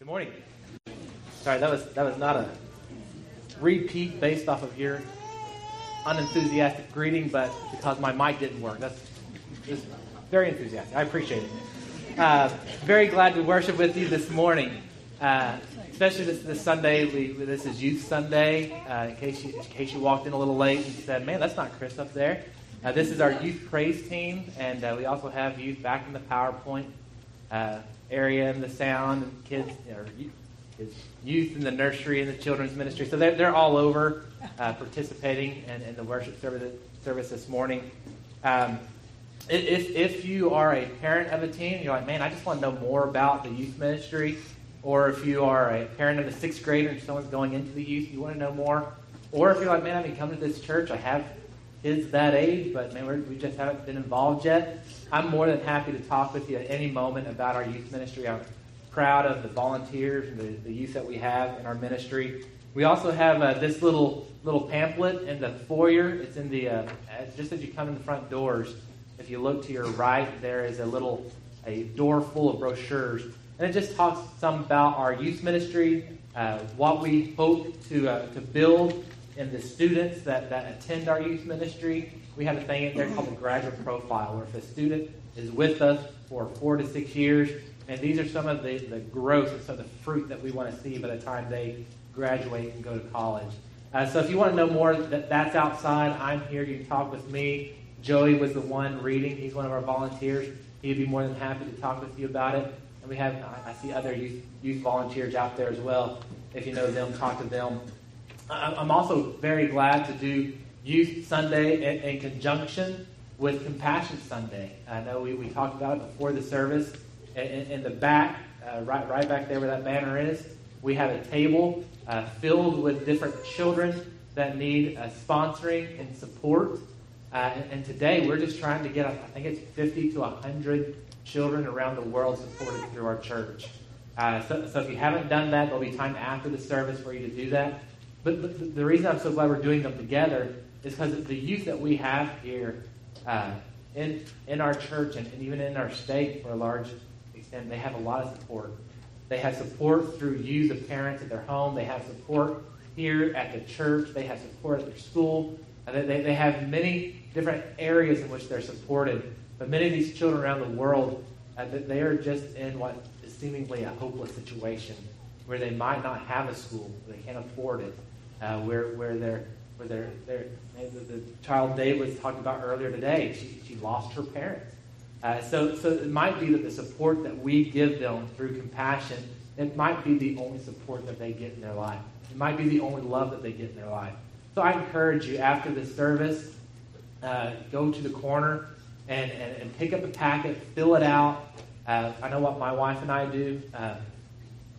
Good morning. Sorry, that was that was not a repeat based off of your unenthusiastic greeting, but because my mic didn't work. That's just very enthusiastic. I appreciate it. Uh, very glad to worship with you this morning, uh, especially this, this Sunday. We, this is Youth Sunday. Uh, in case you in case you walked in a little late and said, "Man, that's not Chris up there." Uh, this is our youth praise team, and uh, we also have youth back in the PowerPoint uh, area and the sound and kids or kids, youth in the nursery and the children's ministry. So they're, they're all over uh, participating in, in, the worship service, service this morning. Um, if, if you are a parent of a teen, you're like, man, I just want to know more about the youth ministry, or if you are a parent of a sixth grader and someone's going into the youth, you want to know more, or if you're like, man, I've been coming to this church, I have kids that age, but man, we just haven't been involved yet. I'm more than happy to talk with you at any moment about our youth ministry. I'm proud of the volunteers and the, the youth that we have in our ministry. We also have uh, this little little pamphlet in the foyer. It's in the uh, just as you come in the front doors. If you look to your right, there is a little a door full of brochures, and it just talks some about our youth ministry, uh, what we hope to uh, to build and the students that, that attend our youth ministry, we have a thing in there called the graduate profile, where if a student is with us for four to six years, and these are some of the, the growth and some of the fruit that we want to see by the time they graduate and go to college. Uh, so if you want to know more, that, that's outside. I'm here. You can talk with me. Joey was the one reading. He's one of our volunteers. He'd be more than happy to talk with you about it. And we have, I see other youth, youth volunteers out there as well. If you know them, talk to them. I'm also very glad to do Youth Sunday in, in conjunction with Compassion Sunday. I know we, we talked about it before the service. In, in the back, uh, right, right back there where that banner is, we have a table uh, filled with different children that need uh, sponsoring and support. Uh, and, and, today we're just trying to get, I think it's 50 to 100 children around the world supported through our church. Uh, so, so if you haven't done that, there'll be time after the service for you to do that. But, the reason I'm so glad we're doing them together is because the youth that we have here uh, in, in our church and, and even in our state for a large extent, they have a lot of support. They have support through you, the parents at their home. They have support here at the church. They have support at their school. They, they, they have many different areas in which they're supported. But many of these children around the world, uh, they are just in what is seemingly a hopeless situation where they might not have a school, they can't afford it uh, where where they're where they're, they're the, the, child Dave was talking about earlier today. She, she lost her parents. Uh, so, so it might be that the support that we give them through compassion, it might be the only support that they get in their life. It might be the only love that they get in their life. So I encourage you after this service, uh, go to the corner and, and, and, pick up a packet, fill it out. Uh, I know what my wife and I do, uh,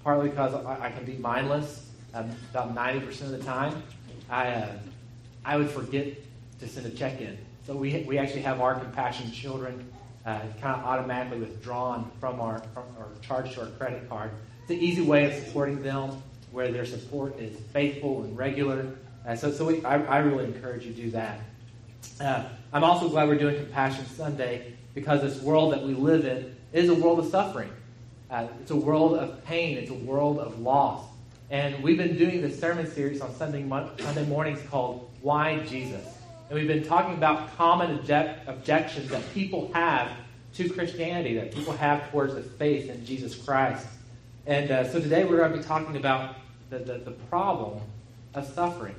partly because I, I can be mindless about 90% of the time, I, uh, I would forget to send a check in. So we, we actually have our compassion children uh, kind of automatically withdrawn from our, from our charge to our credit card. It's an easy way of supporting them where their support is faithful and regular. Uh, so so we, I, I, really encourage you to do that. Uh, I'm also glad we're doing Compassion Sunday because this world that we live in is a world of suffering. Uh, it's a world of pain. It's a world of loss. And we've been doing this sermon series on Sunday, Sunday mornings called Why Jesus? And we've been talking about common object, objections that people have to Christianity, that people have towards the faith in Jesus Christ. And uh, so today we're going to be talking about the, the, the problem of suffering,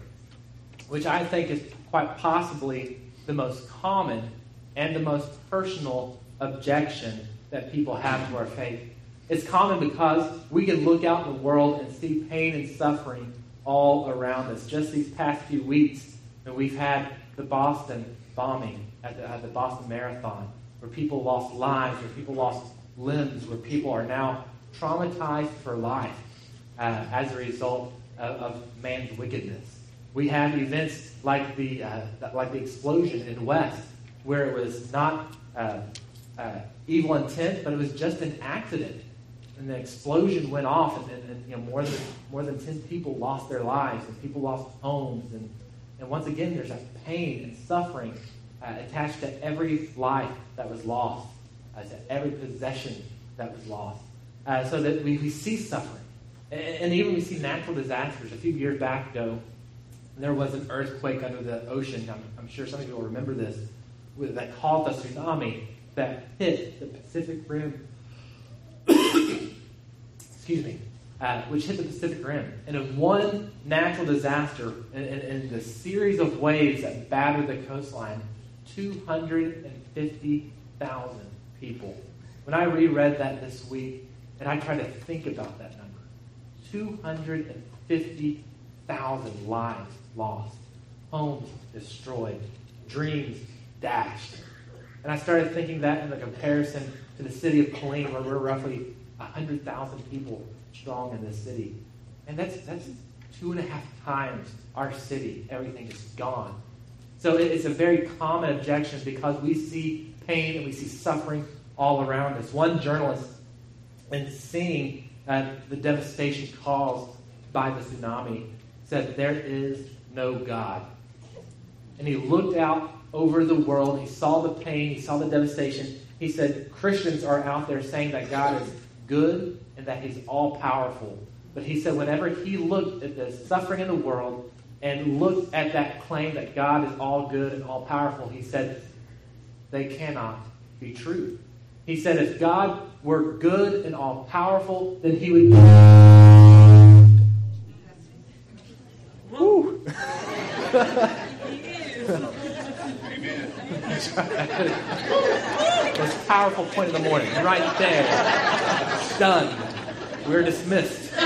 which I think is quite possibly the most common and the most personal objection that people have to our faith. It's common because we can look out in the world and see pain and suffering all around us. Just these past few weeks, and we've had the Boston bombing at the, at the Boston Marathon, where people lost lives, where people lost limbs, where people are now traumatized for life uh, as a result of, of, man's wickedness. We have events like the, uh, like the explosion in West, where it was not uh, uh evil intent, but it was just an accident and the explosion went off, and, and, and, you know more than more than ten people lost their lives, and people lost homes, and and once again, there's that pain and suffering uh, attached to every life that was lost, uh, to every possession that was lost. Uh, so that we, we see suffering, And, and even we see natural disasters. A few years back ago, there was an earthquake under the ocean. I'm, I'm sure some of you will remember this, that caused a tsunami that hit the Pacific Rim. Excuse me. Uh, which hit the Pacific Rim. And in one natural disaster, in, in, in the series of waves that battered the coastline, 250,000 people. When I reread that this week, and I tried to think about that number, 250,000 lives lost, homes destroyed, dreams dashed. And I started thinking that in the comparison to the city of Killeen, where we're roughly 100,000 people strong in this city. And that's, that's two and a half times our city. Everything is gone. So it's a very common objection because we see pain and we see suffering all around us. One journalist, in seeing uh, the devastation caused by the tsunami, said, There is no God. And he looked out over the world. He saw the pain, he saw the devastation. He said, Christians are out there saying that God is good and that he's all powerful. But he said, whenever he looked at the suffering in the world and looked at that claim that God is all good and all powerful, he said, they cannot be true. He said, if God were good and all powerful, then he would. Woo! Most powerful point of the morning, right there. Done. We're dismissed.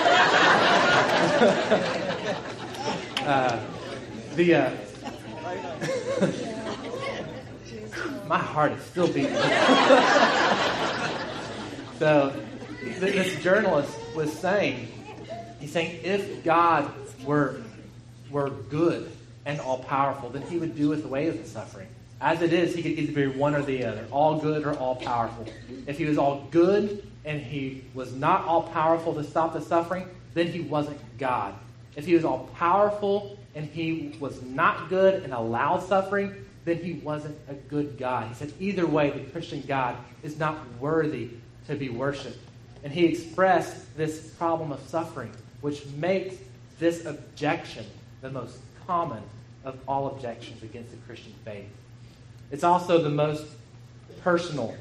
uh, the uh, my heart is still beating. so this journalist was saying, he's saying, if God were were good and all powerful, then He would do away with the suffering. As it is, He could either be one or the other, all good or all powerful. If He was all good and He was not all powerful to stop the suffering, then He wasn't God. If He was all powerful and He was not good and allowed suffering, then He wasn't a good God. He said, either way, the Christian God is not worthy to be worshiped. And He expressed this problem of suffering, which makes this objection the most common of all objections against the Christian faith. It's also the most personal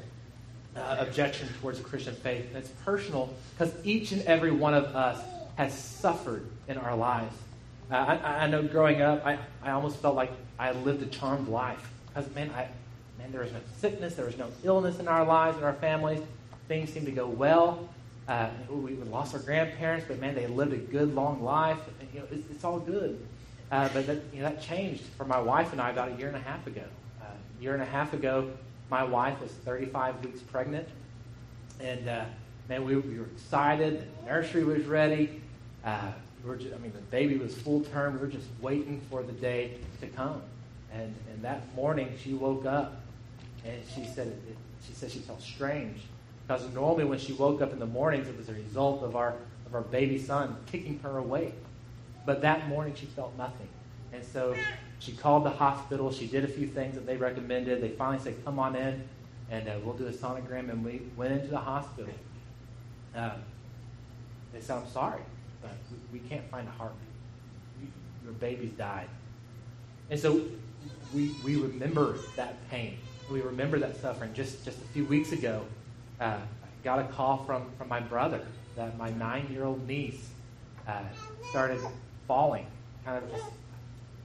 uh, objection towards the Christian faith. And it's personal because each and every one of us has suffered in our lives. Uh, I, I, know growing up, I, I almost felt like I lived a charmed life. Because, man, I, man, there was no sickness, there was no illness in our lives, in our families. Things seemed to go well. Uh, we lost our grandparents, but man, they lived a good, long life. And, you know, it's, it's all good. Uh, but that, you know, that changed for my wife and I about a year and a half ago. Year and a half ago, my wife was 35 weeks pregnant. And uh, man, we, we, were excited. The nursery was ready. Uh, we were just, I mean, the baby was full term. We were just waiting for the day to come. And, and that morning, she woke up and she said, it, she said she felt strange. Because normally when she woke up in the mornings, it was a result of our, of our baby son kicking her awake. But that morning she felt nothing. And so she called the hospital. She did a few things that they recommended. They finally said, come on in and uh, we'll do a sonogram. And we went into the hospital. Uh, they said, I'm sorry, but we, we can't find a heartbeat. Your baby's died. And so we, we remember that pain. We remember that suffering. Just, just a few weeks ago, uh, I got a call from, from my brother that my nine year old niece uh, started falling, kind of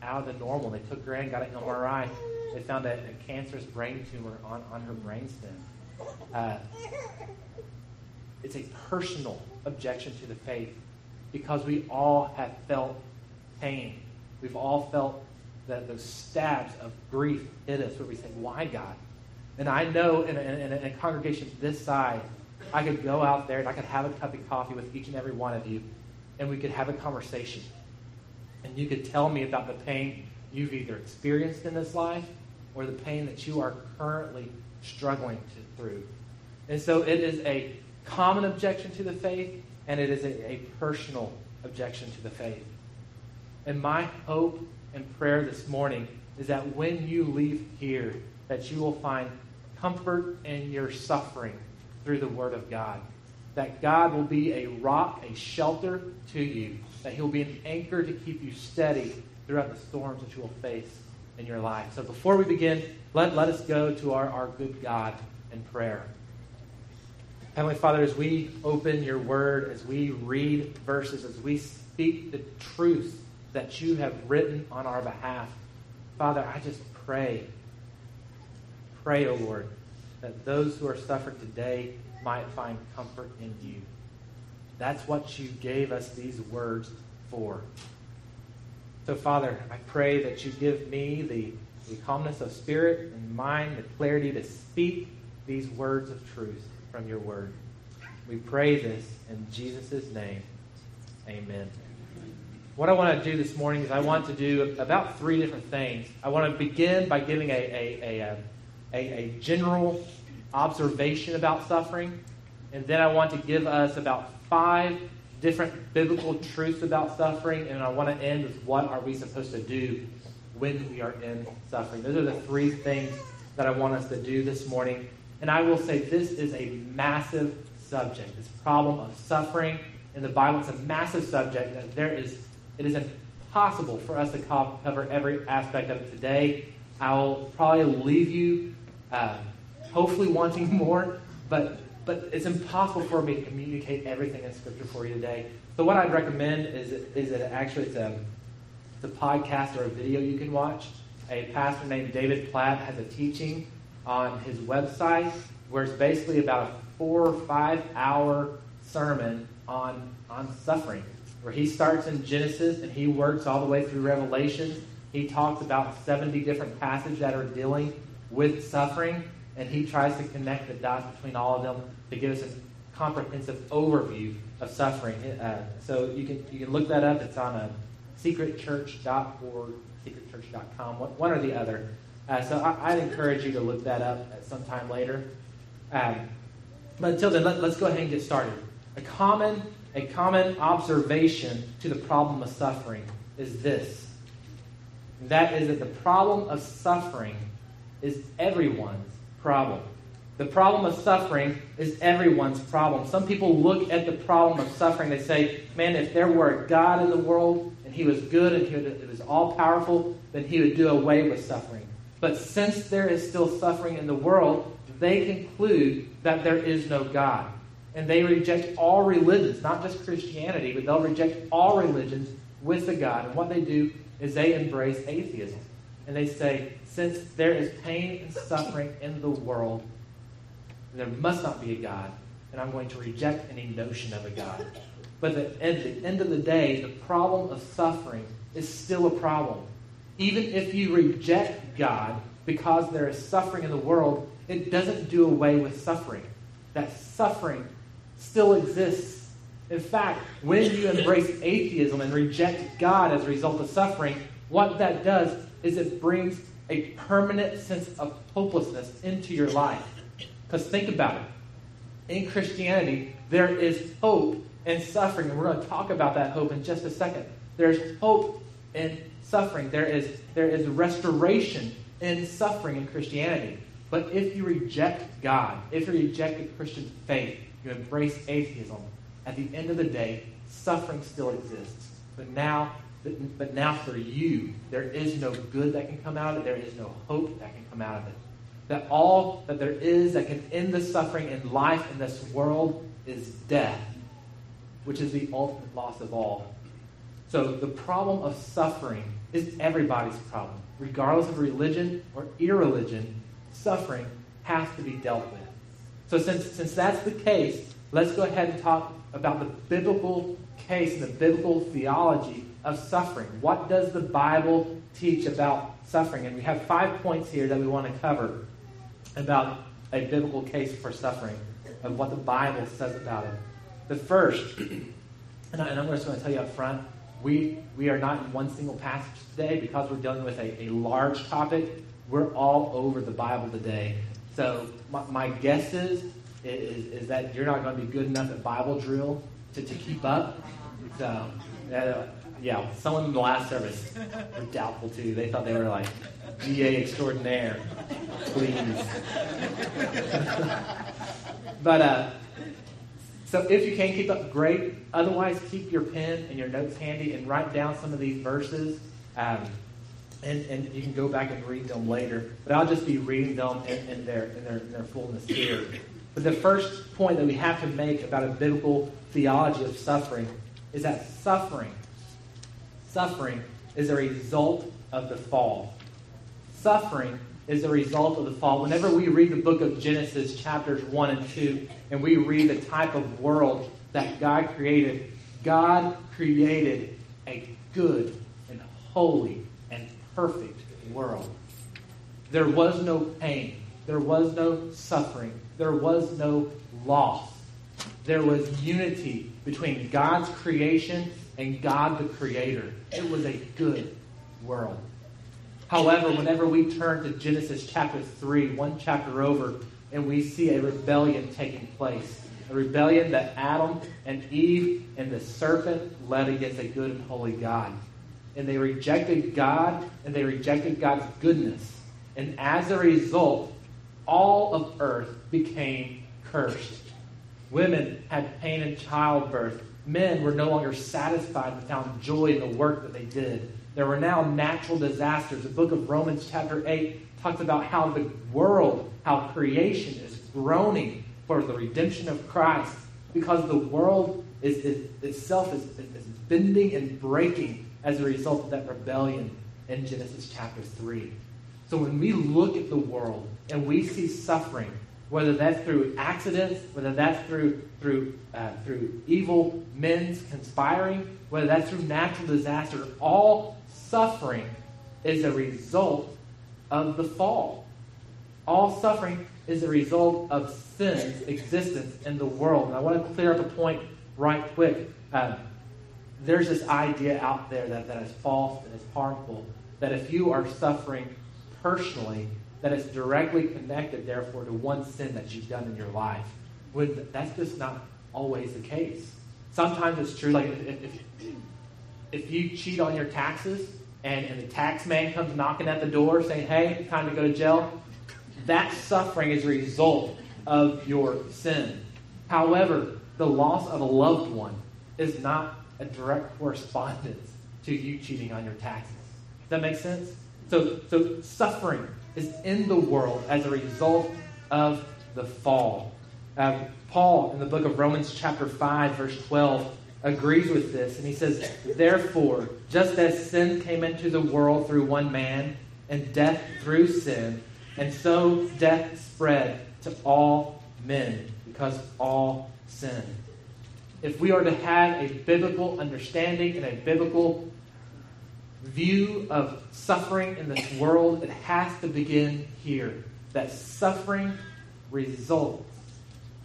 out of the normal. They took her in, got an MRI. They found a, a cancerous brain tumor on, on her brainstem. Uh, it's a personal objection to the faith because we all have felt pain. We've all felt that those stabs of grief hit us where we say, Why, God? And I know in a, in a, in a congregation this size, I could go out there and I could have a cup of coffee with each and every one of you, and we could have a conversation and you could tell me about the pain you've either experienced in this life or the pain that you are currently struggling to, through. And so it is a common objection to the faith, and it is a, a personal objection to the faith. And my hope and prayer this morning is that when you leave here, that you will find comfort in your suffering through the Word of God. that God will be a rock, a shelter to you, that He'll be an anchor to keep you steady throughout the storms that you will face in your life. So before we begin, let, let us go to our, our good God in prayer. Heavenly Father, as we open your word, as we read verses, as we speak the truth that you have written on our behalf, Father, I just pray, pray, O oh Lord, that those who are suffering today might find comfort in you. That's what you gave us these words for. So, Father, I pray that you give me the, the calmness of spirit and mind, the clarity to speak these words of truth from your word. We pray this in Jesus' name. Amen. What I want to do this morning is I want to do about three different things. I want to begin by giving a, a, a, um, a, a general observation about suffering, and then I want to give us about five different biblical truths about suffering, and I want to end with what are we supposed to do when we are in suffering. Those are the three things that I want us to do this morning. And I will say this is a massive subject. This problem of suffering in the Bible is a massive subject that there is it is impossible for us to cover every aspect of it today. I'll probably leave you uh, hopefully wanting more, but but it's impossible for me to communicate everything in Scripture for you today. So what I'd recommend is is that actually it's a it's a podcast or a video you can watch. A pastor named David Platt has a teaching on his website where it's basically about a four or five hour sermon on on suffering, where he starts in Genesis and he works all the way through Revelation. He talks about 70 different passages that are dealing with suffering, and he tries to connect the dots between all of them to give us a comprehensive overview of suffering. Uh, so you can you can look that up. It's on a uh, secretchurch.org, secretchurch.com, one or the other. Uh, so I, would encourage you to look that up at some time later. Um, but until then, let, us go ahead and get started. A common, a common observation to the problem of suffering is this. That is that the problem of suffering is everyone's problem. The problem of suffering is everyone's problem. Some people look at the problem of suffering. They say, man, if there were a God in the world and he was good and he was all powerful, then he would do away with suffering. But since there is still suffering in the world, they conclude that there is no God. And they reject all religions, not just Christianity, but they'll reject all religions with a God. And what they do is they embrace atheism. And they say, since there is pain and suffering in the world, there must not be a God, and I'm going to reject any notion of a God. But at the end of the day, the problem of suffering is still a problem. Even if you reject God because there is suffering in the world, it doesn't do away with suffering. That suffering still exists. In fact, when you embrace atheism and reject God as a result of suffering, what that does is it brings a permanent sense of hopelessness into your life. Because think about it. In Christianity, there is hope in suffering, and we're going to talk about that hope in just a second. There's hope in suffering. There is, there is restoration in suffering in Christianity. But if you reject God, if you reject the Christian faith, you embrace atheism, at the end of the day, suffering still exists. But now, but now for you, there is no good that can come out of it. There is no hope that can come out of it. That all that there is that can end the suffering in life in this world is death, which is the ultimate loss of all. So the problem of suffering is everybody's problem. Regardless of religion or irreligion, suffering has to be dealt with. So since, since that's the case, let's go ahead and talk about the biblical case and the biblical theology of suffering. What does the Bible teach about suffering? And we have five points here that we want to cover about a biblical case for suffering, of what the Bible says about it. The first, and, I, am just going to tell you up front, we, we are not in one single passage today because we're dealing with a, a large topic. We're all over the Bible today. So my, my guess is, is, is that you're not going to be good enough at Bible drill to, to keep up. So, uh, yeah, someone in the last service were doubtful too. They thought they were like GA extraordinaire. Please. but uh, So if you can keep up, great. Otherwise, keep your pen and your notes handy and write down some of these verses. Um, and, and you can go back and read them later. But I'll just be reading them in, in, their, in, their, in their fullness here. But the first point that we have to make about a biblical theology of suffering is that suffering, suffering is a result of the fall. Suffering is a result of the fall. Whenever we read the book of Genesis, chapters 1 and 2, and we read the type of world that God created, God created a good and holy and perfect world. There was no pain, there was no suffering, there was no loss. There was unity between God's creation and God the Creator. It was a good world. However, whenever we turn to Genesis chapter 3, one chapter over, and we see a rebellion taking place, a rebellion that Adam and Eve and the serpent led against a good and holy God. And they rejected God and they rejected God's goodness. And as a result, all of earth became cursed. Women had pain in childbirth. Men were no longer satisfied and found joy in the work that they did. There were now natural disasters. The book of Romans, chapter 8, talks about how the world, how creation is groaning for the redemption of Christ because the world is, is itself is, is bending and breaking as a result of that rebellion in Genesis chapter 3. So when we look at the world and we see suffering, whether that's through accidents, whether that's through through uh, through evil men's conspiring, whether that's through natural disaster, all suffering is a result of the fall. All suffering is a result of sin's existence in the world. And I want to clear up a point right quick. Um, there's this idea out there that, that is false and is harmful that if you are suffering personally, that it's directly connected, therefore, to one sin that you've done in your life. When that's just not always the case. Sometimes it's true, like if, if, if you cheat on your taxes and, and the tax man comes knocking at the door saying, hey, time to go to jail, that suffering is a result of your sin. However, the loss of a loved one is not a direct correspondence to you cheating on your taxes. Does that make sense? So, so suffering is in the world as a result of the fall. Uh, Paul, in the book of Romans, chapter 5, verse 12, agrees with this, and he says, Therefore, just as sin came into the world through one man, and death through sin, and so death spread to all men, because all sin. If we are to have a biblical understanding and a biblical view of suffering in this world, it has to begin here. That suffering results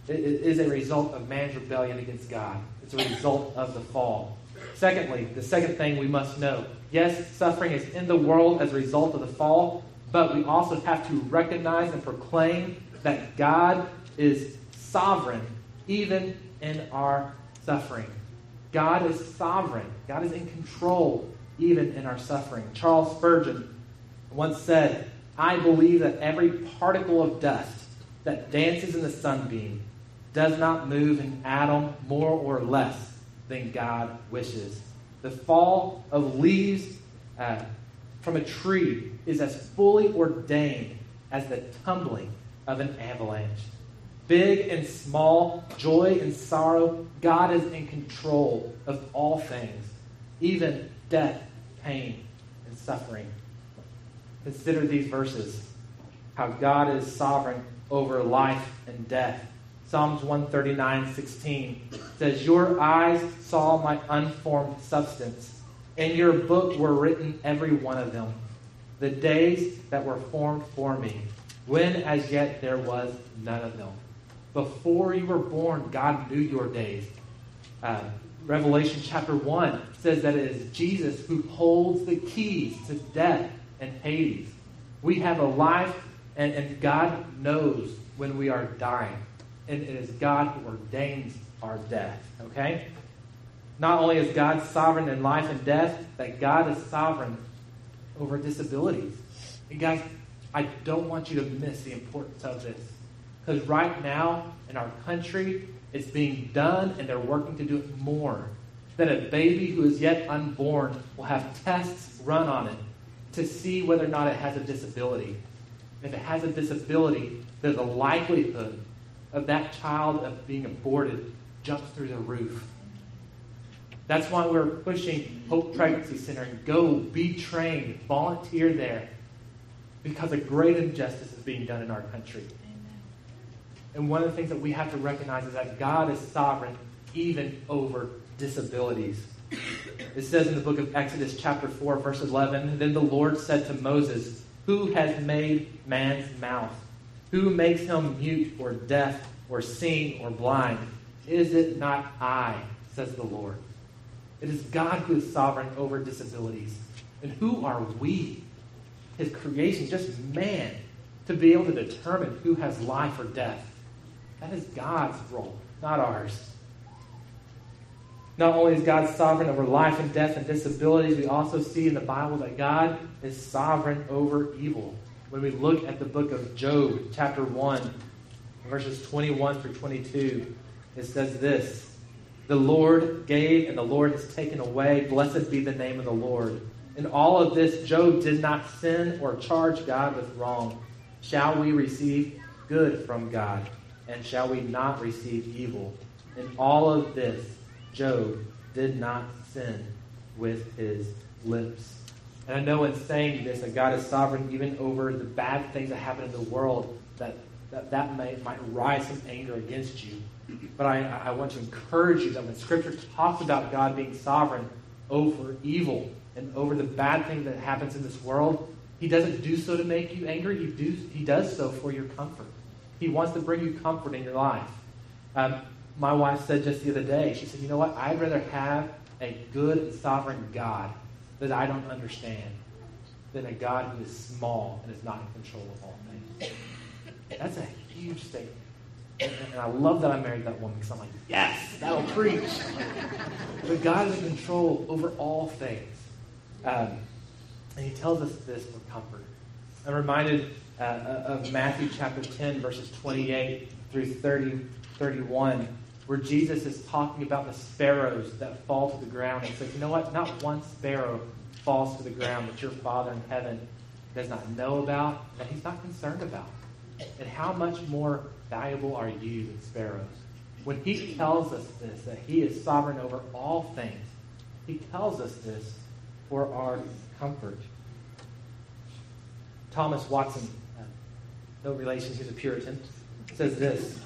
it is a result of man's rebellion against God. It's a result of the fall. Secondly, the second thing we must know yes, suffering is in the world as a result of the fall, but we also have to recognize and proclaim that God is sovereign even in our suffering. God is sovereign, God is in control even in our suffering. Charles Spurgeon once said, I believe that every particle of dust that dances in the sunbeam does not move an atom more or less than God wishes. The fall of leaves uh, from a tree is as fully ordained as the tumbling of an avalanche. Big and small, joy and sorrow, God is in control of all things, even death, pain, and suffering. Consider these verses how God is sovereign over life and death. Psalms 139, 16 says, Your eyes saw my unformed substance. In your book were written every one of them, the days that were formed for me, when as yet there was none of them. Before you were born, God knew your days. Uh, Revelation chapter 1 says that it is Jesus who holds the keys to death and Hades. We have a life, and, and God knows when we are dying and it is God who ordains our death. Okay? Not only is God sovereign in life and death, that God is sovereign over disabilities. And guys, I don't want you to miss the importance of this. Because right now in our country, It's being done, and they're working to do it more. That a baby who is yet unborn will have tests run on it to see whether or not it has a disability. If it has a disability, there's a likelihood of that child of being aborted jumps through the roof. That's why we're pushing Hope Pregnancy Center and go be trained, volunteer there, because a great injustice is being done in our country. And one of the things that we have to recognize is that God is sovereign even over disabilities. It says in the book of Exodus, chapter 4, verse 11 Then the Lord said to Moses, Who has made man's mouth? Who makes him mute or deaf or seeing or blind? Is it not I, says the Lord? It is God who is sovereign over disabilities. And who are we, his creation, just man, to be able to determine who has life or death? That is God's role, not ours. Not only is God sovereign over life and death and disabilities, we also see in the Bible that God is sovereign over evil. When we look at the book of Job, chapter 1, verses 21 through 22, it says this The Lord gave, and the Lord has taken away. Blessed be the name of the Lord. In all of this, Job did not sin or charge God with wrong. Shall we receive good from God? And shall we not receive evil? In all of this, Job did not sin with his lips. And I know in saying this that God is sovereign even over the bad things that happen in the world, that that, that may, might rise some anger against you. But I, I want to encourage you that when Scripture talks about God being sovereign over evil and over the bad thing that happens in this world, He doesn't do so to make you angry. He, do, he does so for your comfort. He wants to bring you comfort in your life. Um, my wife said just the other day, she said, You know what? I'd rather have a good and sovereign God that I don't understand than a God who is small and is not in control of all things. That's a huge statement. And, I love that I married that woman because I'm like, yes, that'll preach. but God is in control over all things. Um, and he tells us this for comfort. I'm reminded uh, of Matthew chapter 10, verses 28 through 30, 31, where Jesus is talking about the sparrows that fall to the ground. He says, you know what? Not one sparrow falls to the ground that your Father in heaven does not know about, that he's not concerned about. And how much more valuable are you than sparrows? When he tells us this, that he is sovereign over all things, he tells us this for our comfort. Thomas Watson, no relation, he's a Puritan, says this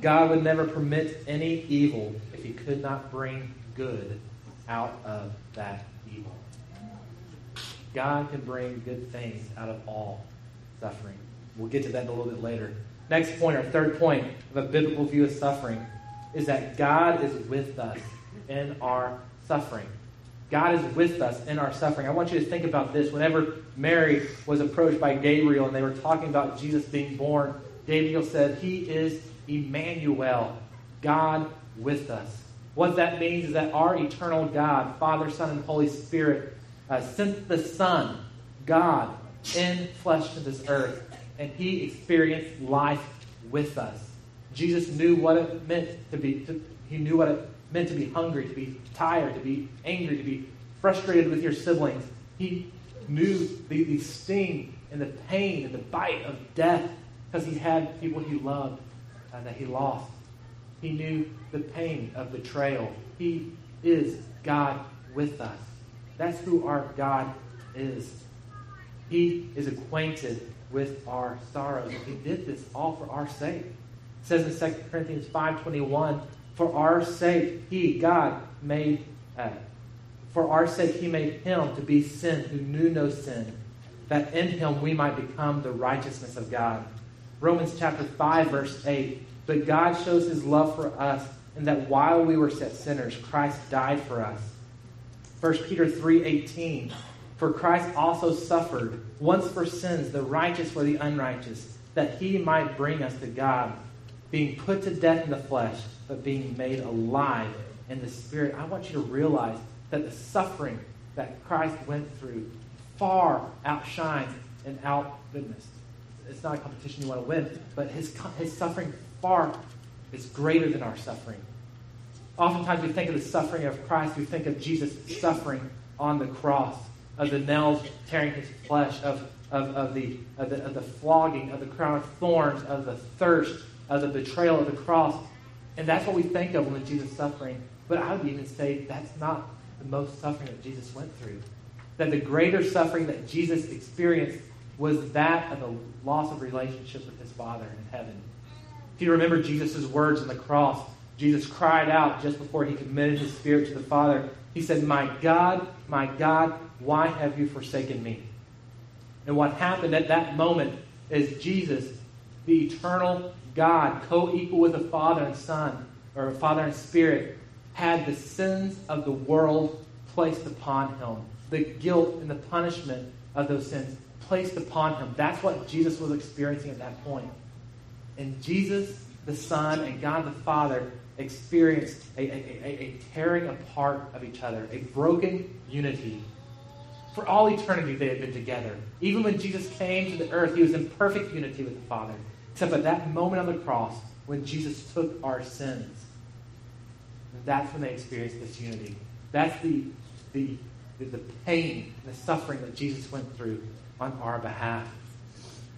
God would never permit any evil if he could not bring good out of that evil. God can bring good things out of all suffering. We'll get to that a little bit later. Next point, our third point of a biblical view of suffering, is that God is with us in our suffering. God is with us in our suffering. I want you to think about this. Whenever Mary was approached by Gabriel and they were talking about Jesus being born, Gabriel said, He is Emmanuel, God with us. What that means is that our eternal God, Father, Son, and Holy Spirit, uh, sent the Son, God, in flesh to this earth and he experienced life with us. Jesus knew what it meant to be, to, he knew what it meant to be hungry, to be tired, to be angry, to be frustrated with your siblings. He knew the, the sting and the pain and the bite of death because he had people he loved uh, that he lost. He knew the pain of betrayal. He is God with us. That's who our God is. He is acquainted with our sorrows. And he did this all for our sake. It says in 2 Corinthians 5.21, For our sake, he, God, made, uh, for our sake he made him to be sin who knew no sin, that in him we might become the righteousness of God. Romans chapter 5, verse 8, But God shows his love for us in that while we were set sinners, Christ died for us. 1 Peter 3.18, For Christ also suffered once for sins, the righteous for the unrighteous, that he might bring us to God, being put to death in the flesh, but being made alive in the spirit. I want you to realize that the suffering that Christ went through far outshines and out goodness. It's not a competition you want to win, but his, his suffering far is greater than our suffering. Oftentimes we think of the suffering of Christ, we think of Jesus suffering on the cross, of the nails tearing his flesh, of, of, of, the, of, the, of the flogging, of the crown of thorns, of the thirst, of the betrayal of the cross. And that's what we think of when Jesus suffering. But I would even say that's not the most suffering that Jesus went through. That the greater suffering that Jesus experienced was that of the loss of relationship with his Father in heaven. If you remember Jesus' words on the cross, Jesus cried out just before he committed his spirit to the Father. He said, My God, my God, why have you forsaken me? And what happened at that moment is Jesus, the eternal God, co equal with the Father and Son, or Father and Spirit, had the sins of the world placed upon him. The guilt and the punishment of those sins placed upon him. That's what Jesus was experiencing at that point. And Jesus, the Son, and God the Father experienced a, a, a, tearing apart of each other, a broken unity. For all eternity, they had been together. Even when Jesus came to the earth, he was in perfect unity with the Father. Except at that moment on the cross, when Jesus took our sins, that's when they experience this unity. That's the, the, the pain, the suffering that Jesus went through on our behalf.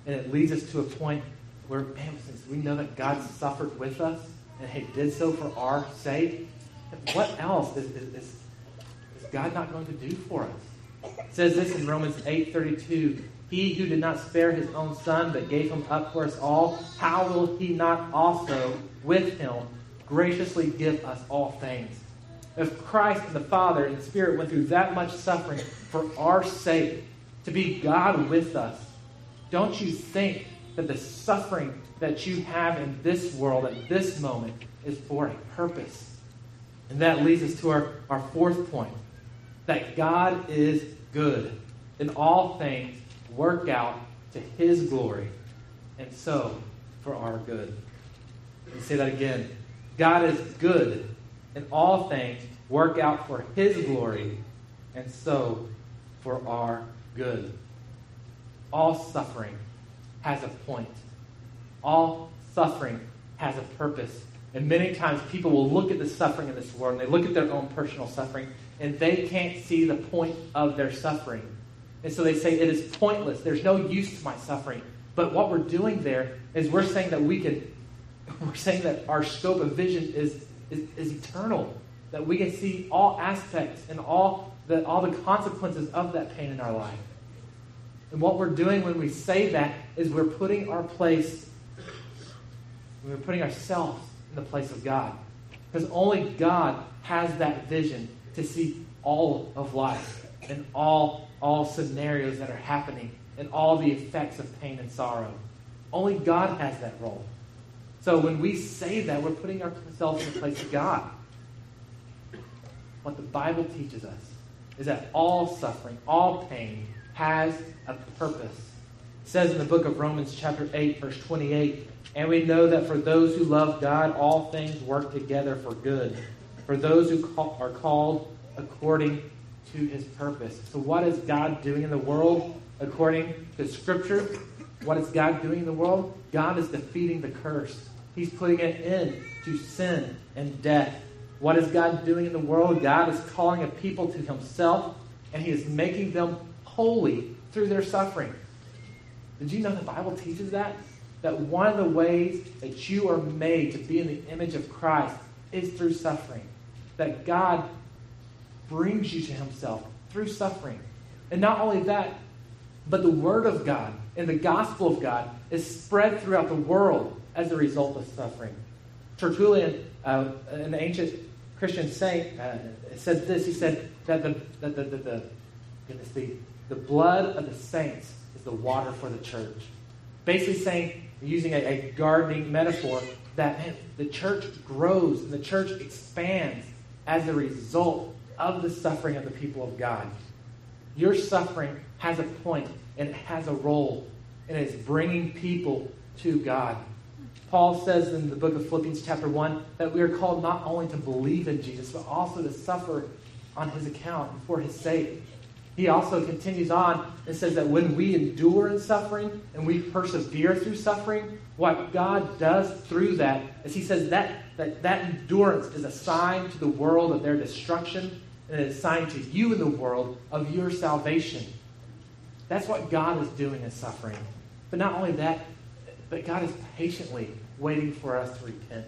And it leads us to a point where, man, since we know that God suffered with us and He did so for our sake, what else is, is, is, God not going to do for us? It says this in Romans 8:32. He who did not spare his own son, but gave him up for us all, how will he not also with him graciously give us all things? If Christ and the Father and the Spirit went through that much suffering for our sake, to be God with us, don't you think that the suffering that you have in this world at this moment is for a purpose? And that leads us to our, our fourth point that God is good. and all things, work out to his glory, and so for our good. Let me say that again. God is good. and all things, work out for his glory, and so for our good. All suffering has a point. All suffering has a purpose. And many times people will look at the suffering in this world and they look at their own personal suffering and they can't see the point of their suffering. And so they say it is pointless. There's no use to my suffering. But what we're doing there is we're saying that we can, we're saying that our scope of vision is, is, is eternal. That we can see all aspects and all the, all the consequences of that pain in our life. And what we're doing when we say that is we're putting our place, we're putting ourselves in the place of God. Because only God has that vision to see all of life and all, all scenarios that are happening and all the effects of pain and sorrow. Only God has that role. So when we say that, we're putting ourselves in the place of God. What the Bible teaches us is that all suffering, all pain has a purpose. It says in the book of Romans, chapter 8, verse 28, and we know that for those who love God, all things work together for good. For those who call, are called according to his purpose. So, what is God doing in the world according to Scripture? What is God doing in the world? God is defeating the curse. He's putting an end to sin and death. What is God doing in the world? God is calling a people to himself, and he is making them holy through their suffering. Did you know the Bible teaches that? That one of the ways that you are made to be in the image of Christ is through suffering. That God brings you to himself through suffering. And not only that, but the Word of God and the gospel of God is spread throughout the world as a result of suffering. Tertullian, uh, an ancient Christian saint, uh, said this. He said that the, that the, the, the, goodness, the, the blood of the saints is the water for the church. Basically saying, using a, a gardening metaphor, that man, the church grows and the church expands as a result of the suffering of the people of God. Your suffering has a point and it has a role, and it's bringing people to God. Paul says in the book of Philippians, chapter 1, that we are called not only to believe in Jesus, but also to suffer on his account and for his sake. he also continues on and says that when we endure in suffering and we persevere through suffering, what God does through that is He says that that, that endurance is a sign to the world of their destruction and a sign to you in the world of your salvation. That's what God is doing in suffering. But not only that, but God is patiently waiting for us to repent.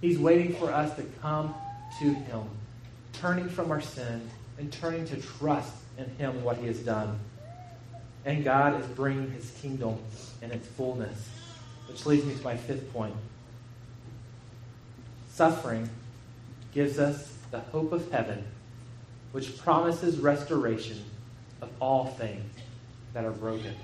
He's waiting for us to come to Him, turning from our sin and turning to trust in Him what He has done. And God is bringing His kingdom in its fullness. Which leads me to my fifth point. Suffering gives us the hope of heaven, which promises restoration of all things that are broken.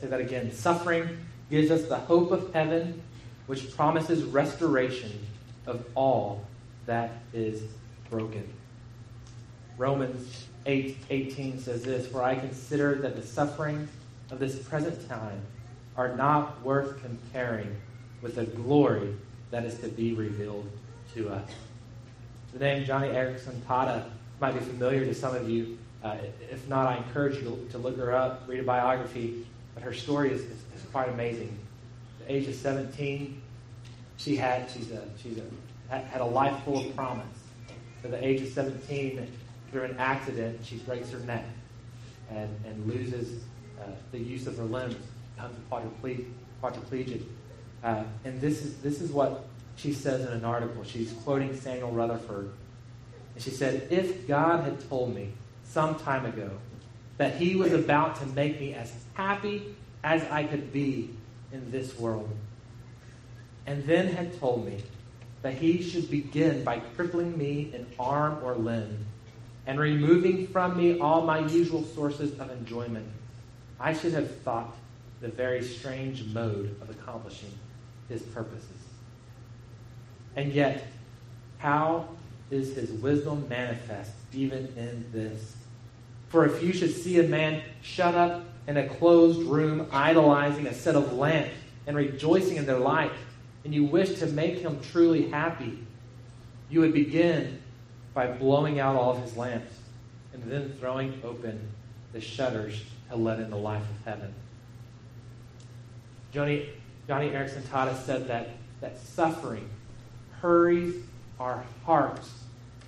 Say that again. Suffering gives us the hope of heaven, which promises restoration of all that is broken. Romans 8 18 says this For I consider that the sufferings of this present time are not worth comparing with the glory that is to be revealed to us. The name Joni Eareckson Tada might be familiar to some of you. Uh, if not, I encourage you to look her up, read a biography. But her story is, is, is quite amazing. At the age of 17, she had she's a, she's a, had a life full of promise. At the age of 17, through an accident, she breaks her neck and, and loses uh, the use of her limbs, becomes a quadriplegic. Uh, and this is, this is what she says in an article. She's quoting Samuel Rutherford. And she said, If God had told me some time ago that He was about to make me as happy as I could be in this world, and then had told me that He should begin by crippling me in arm or limb and removing from me all my usual sources of enjoyment, I should have thought the very strange mode of accomplishing his purposes. And yet, how is his wisdom manifest even in this? For if you should see a man shut up in a closed room, idolizing a set of lamps and rejoicing in their light, and you wish to make him truly happy, you would begin by blowing out all of his lamps and then throwing open the shutters to let in the life of heaven. Johnny, Joni Eareckson Tada said that, that suffering hurries our hearts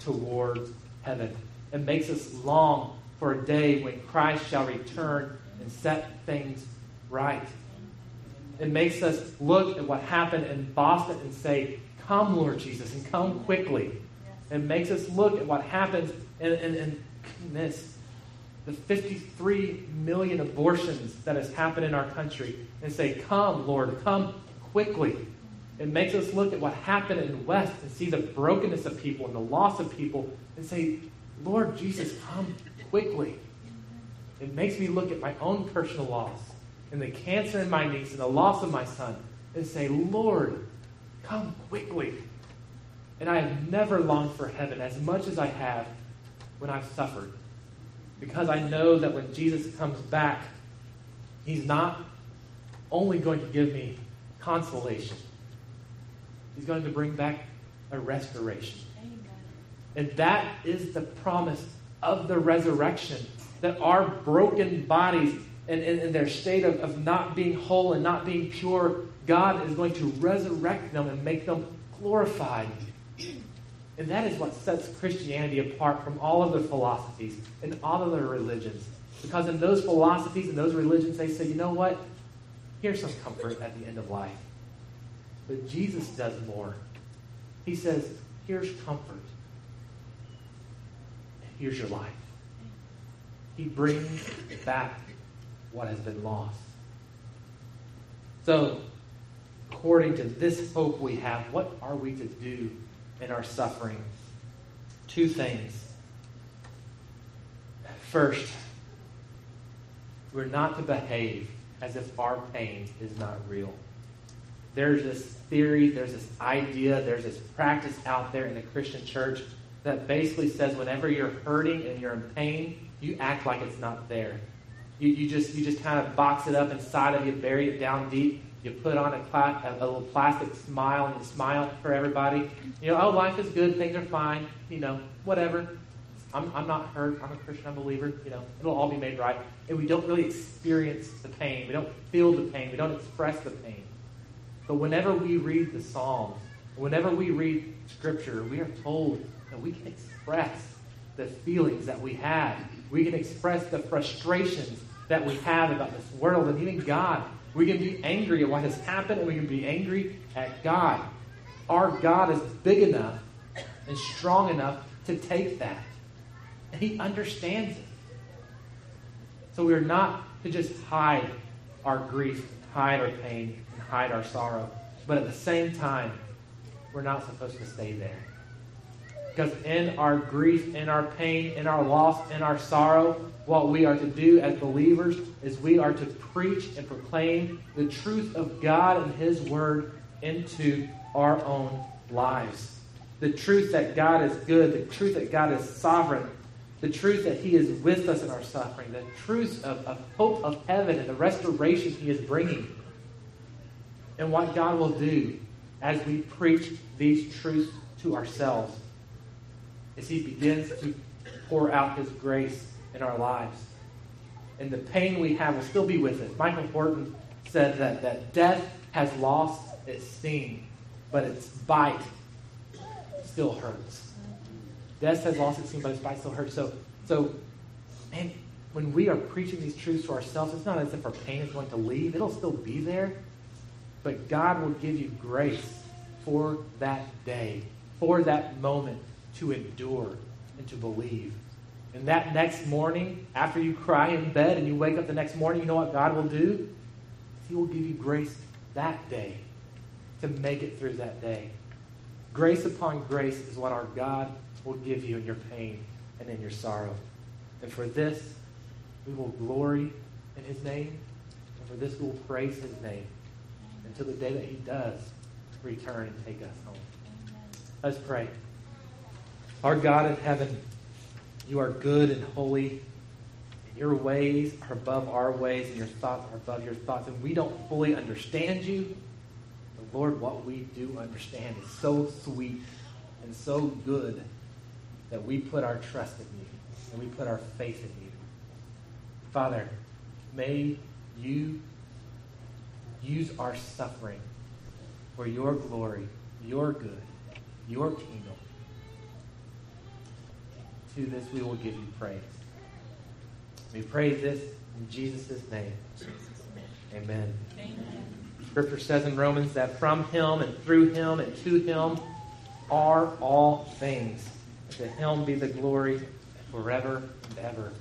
towards heaven. It makes us long for a day when Christ shall return and set things right. It makes us look at what happened in Boston and say, Come, Lord Jesus, and come quickly. It makes us look at what happens in, in, in this the 53 million abortions that has happened in our country and say, Come, Lord, come quickly. It makes us look at what happened in the West and see the brokenness of people and the loss of people and say, Lord Jesus, come quickly. It makes me look at my own personal loss and the cancer in my niece and the loss of my son and say, Lord, come quickly. And I have never longed for heaven as much as I have when I've suffered. Because I know that when Jesus comes back, He's not only going to give me consolation, He's going to bring back a restoration. And that is the promise of the resurrection that our broken bodies and in, their state of, of not being whole and not being pure, God is going to resurrect them and make them glorified. And that is what sets Christianity apart from all other philosophies and all other religions. Because in those philosophies and those religions, they say, you know what? Here's some comfort at the end of life. But Jesus does more. He says, here's comfort. Here's your life. He brings back what has been lost. So, according to this hope we have, what are we to do in our suffering. Two things. First, we're not to behave as if our pain is not real. There's this theory, there's this idea, there's this practice out there in the Christian church that basically says whenever you're hurting and you're in pain, you act like it's not there. You, you just you just kind of box it up inside of you, bury it down deep, you put on a, a, little plastic smile and you smile for everybody. You know, oh, life is good, things are fine, you know, whatever. I'm, I'm not hurt. I'm a Christian. I'm a believer. You know, it'll all be made right. And we don't really experience the pain. We don't feel the pain. We don't express the pain. But whenever we read the Psalms, whenever we read Scripture, we are told that we can express the feelings that we have. We can express the frustrations that we have about this world and even God. We can be angry at what has happened and we can be angry at God. Our God is big enough and strong enough to take that. And He understands it. So we are not to just hide our grief, hide our pain, and hide our sorrow. But at the same time, we're not supposed to stay there. Because in our grief, in our pain, in our loss, in our sorrow, what we are to do as believers is we are to preach and proclaim the truth of God and His Word into our own lives. The truth that God is good, the truth that God is sovereign, the truth that He is with us in our suffering, the truth of, of hope of heaven and the restoration He is bringing. And what God will do as we preach these truths to ourselves is He begins to pour out His grace in our lives. And the pain we have will still be with us. Michael Horton said that, that death has lost its sting, but its bite still hurts. Death has lost its sting, but its bite still hurts. So, so, man, when we are preaching these truths to ourselves, it's not as if our pain is going to leave. It'll still be there. But God will give you grace for that day, for that moment to endure and to believe. And that next morning, after you cry in bed and you wake up the next morning, you know what God will do? He will give you grace that day to make it through that day. Grace upon grace is what our God will give you in your pain and in your sorrow. And for this, we will glory in his name. And for this, we will praise his name until the day that he does return and take us home. Let's pray. Our God in heaven, you are good and holy, and your ways are above our ways, and your thoughts are above your thoughts. And we don't fully understand you. But Lord, what we do understand is so sweet and so good that we put our trust in you and we put our faith in you. Father, may you use our suffering for your glory, your good, your kingdom. To this we will give you praise. We pray this in Jesus' name. Amen. Amen. Scripture says in Romans that from him and through him and to him are all things. To him be the glory forever and ever.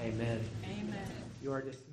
Amen. Amen. You are dismissed.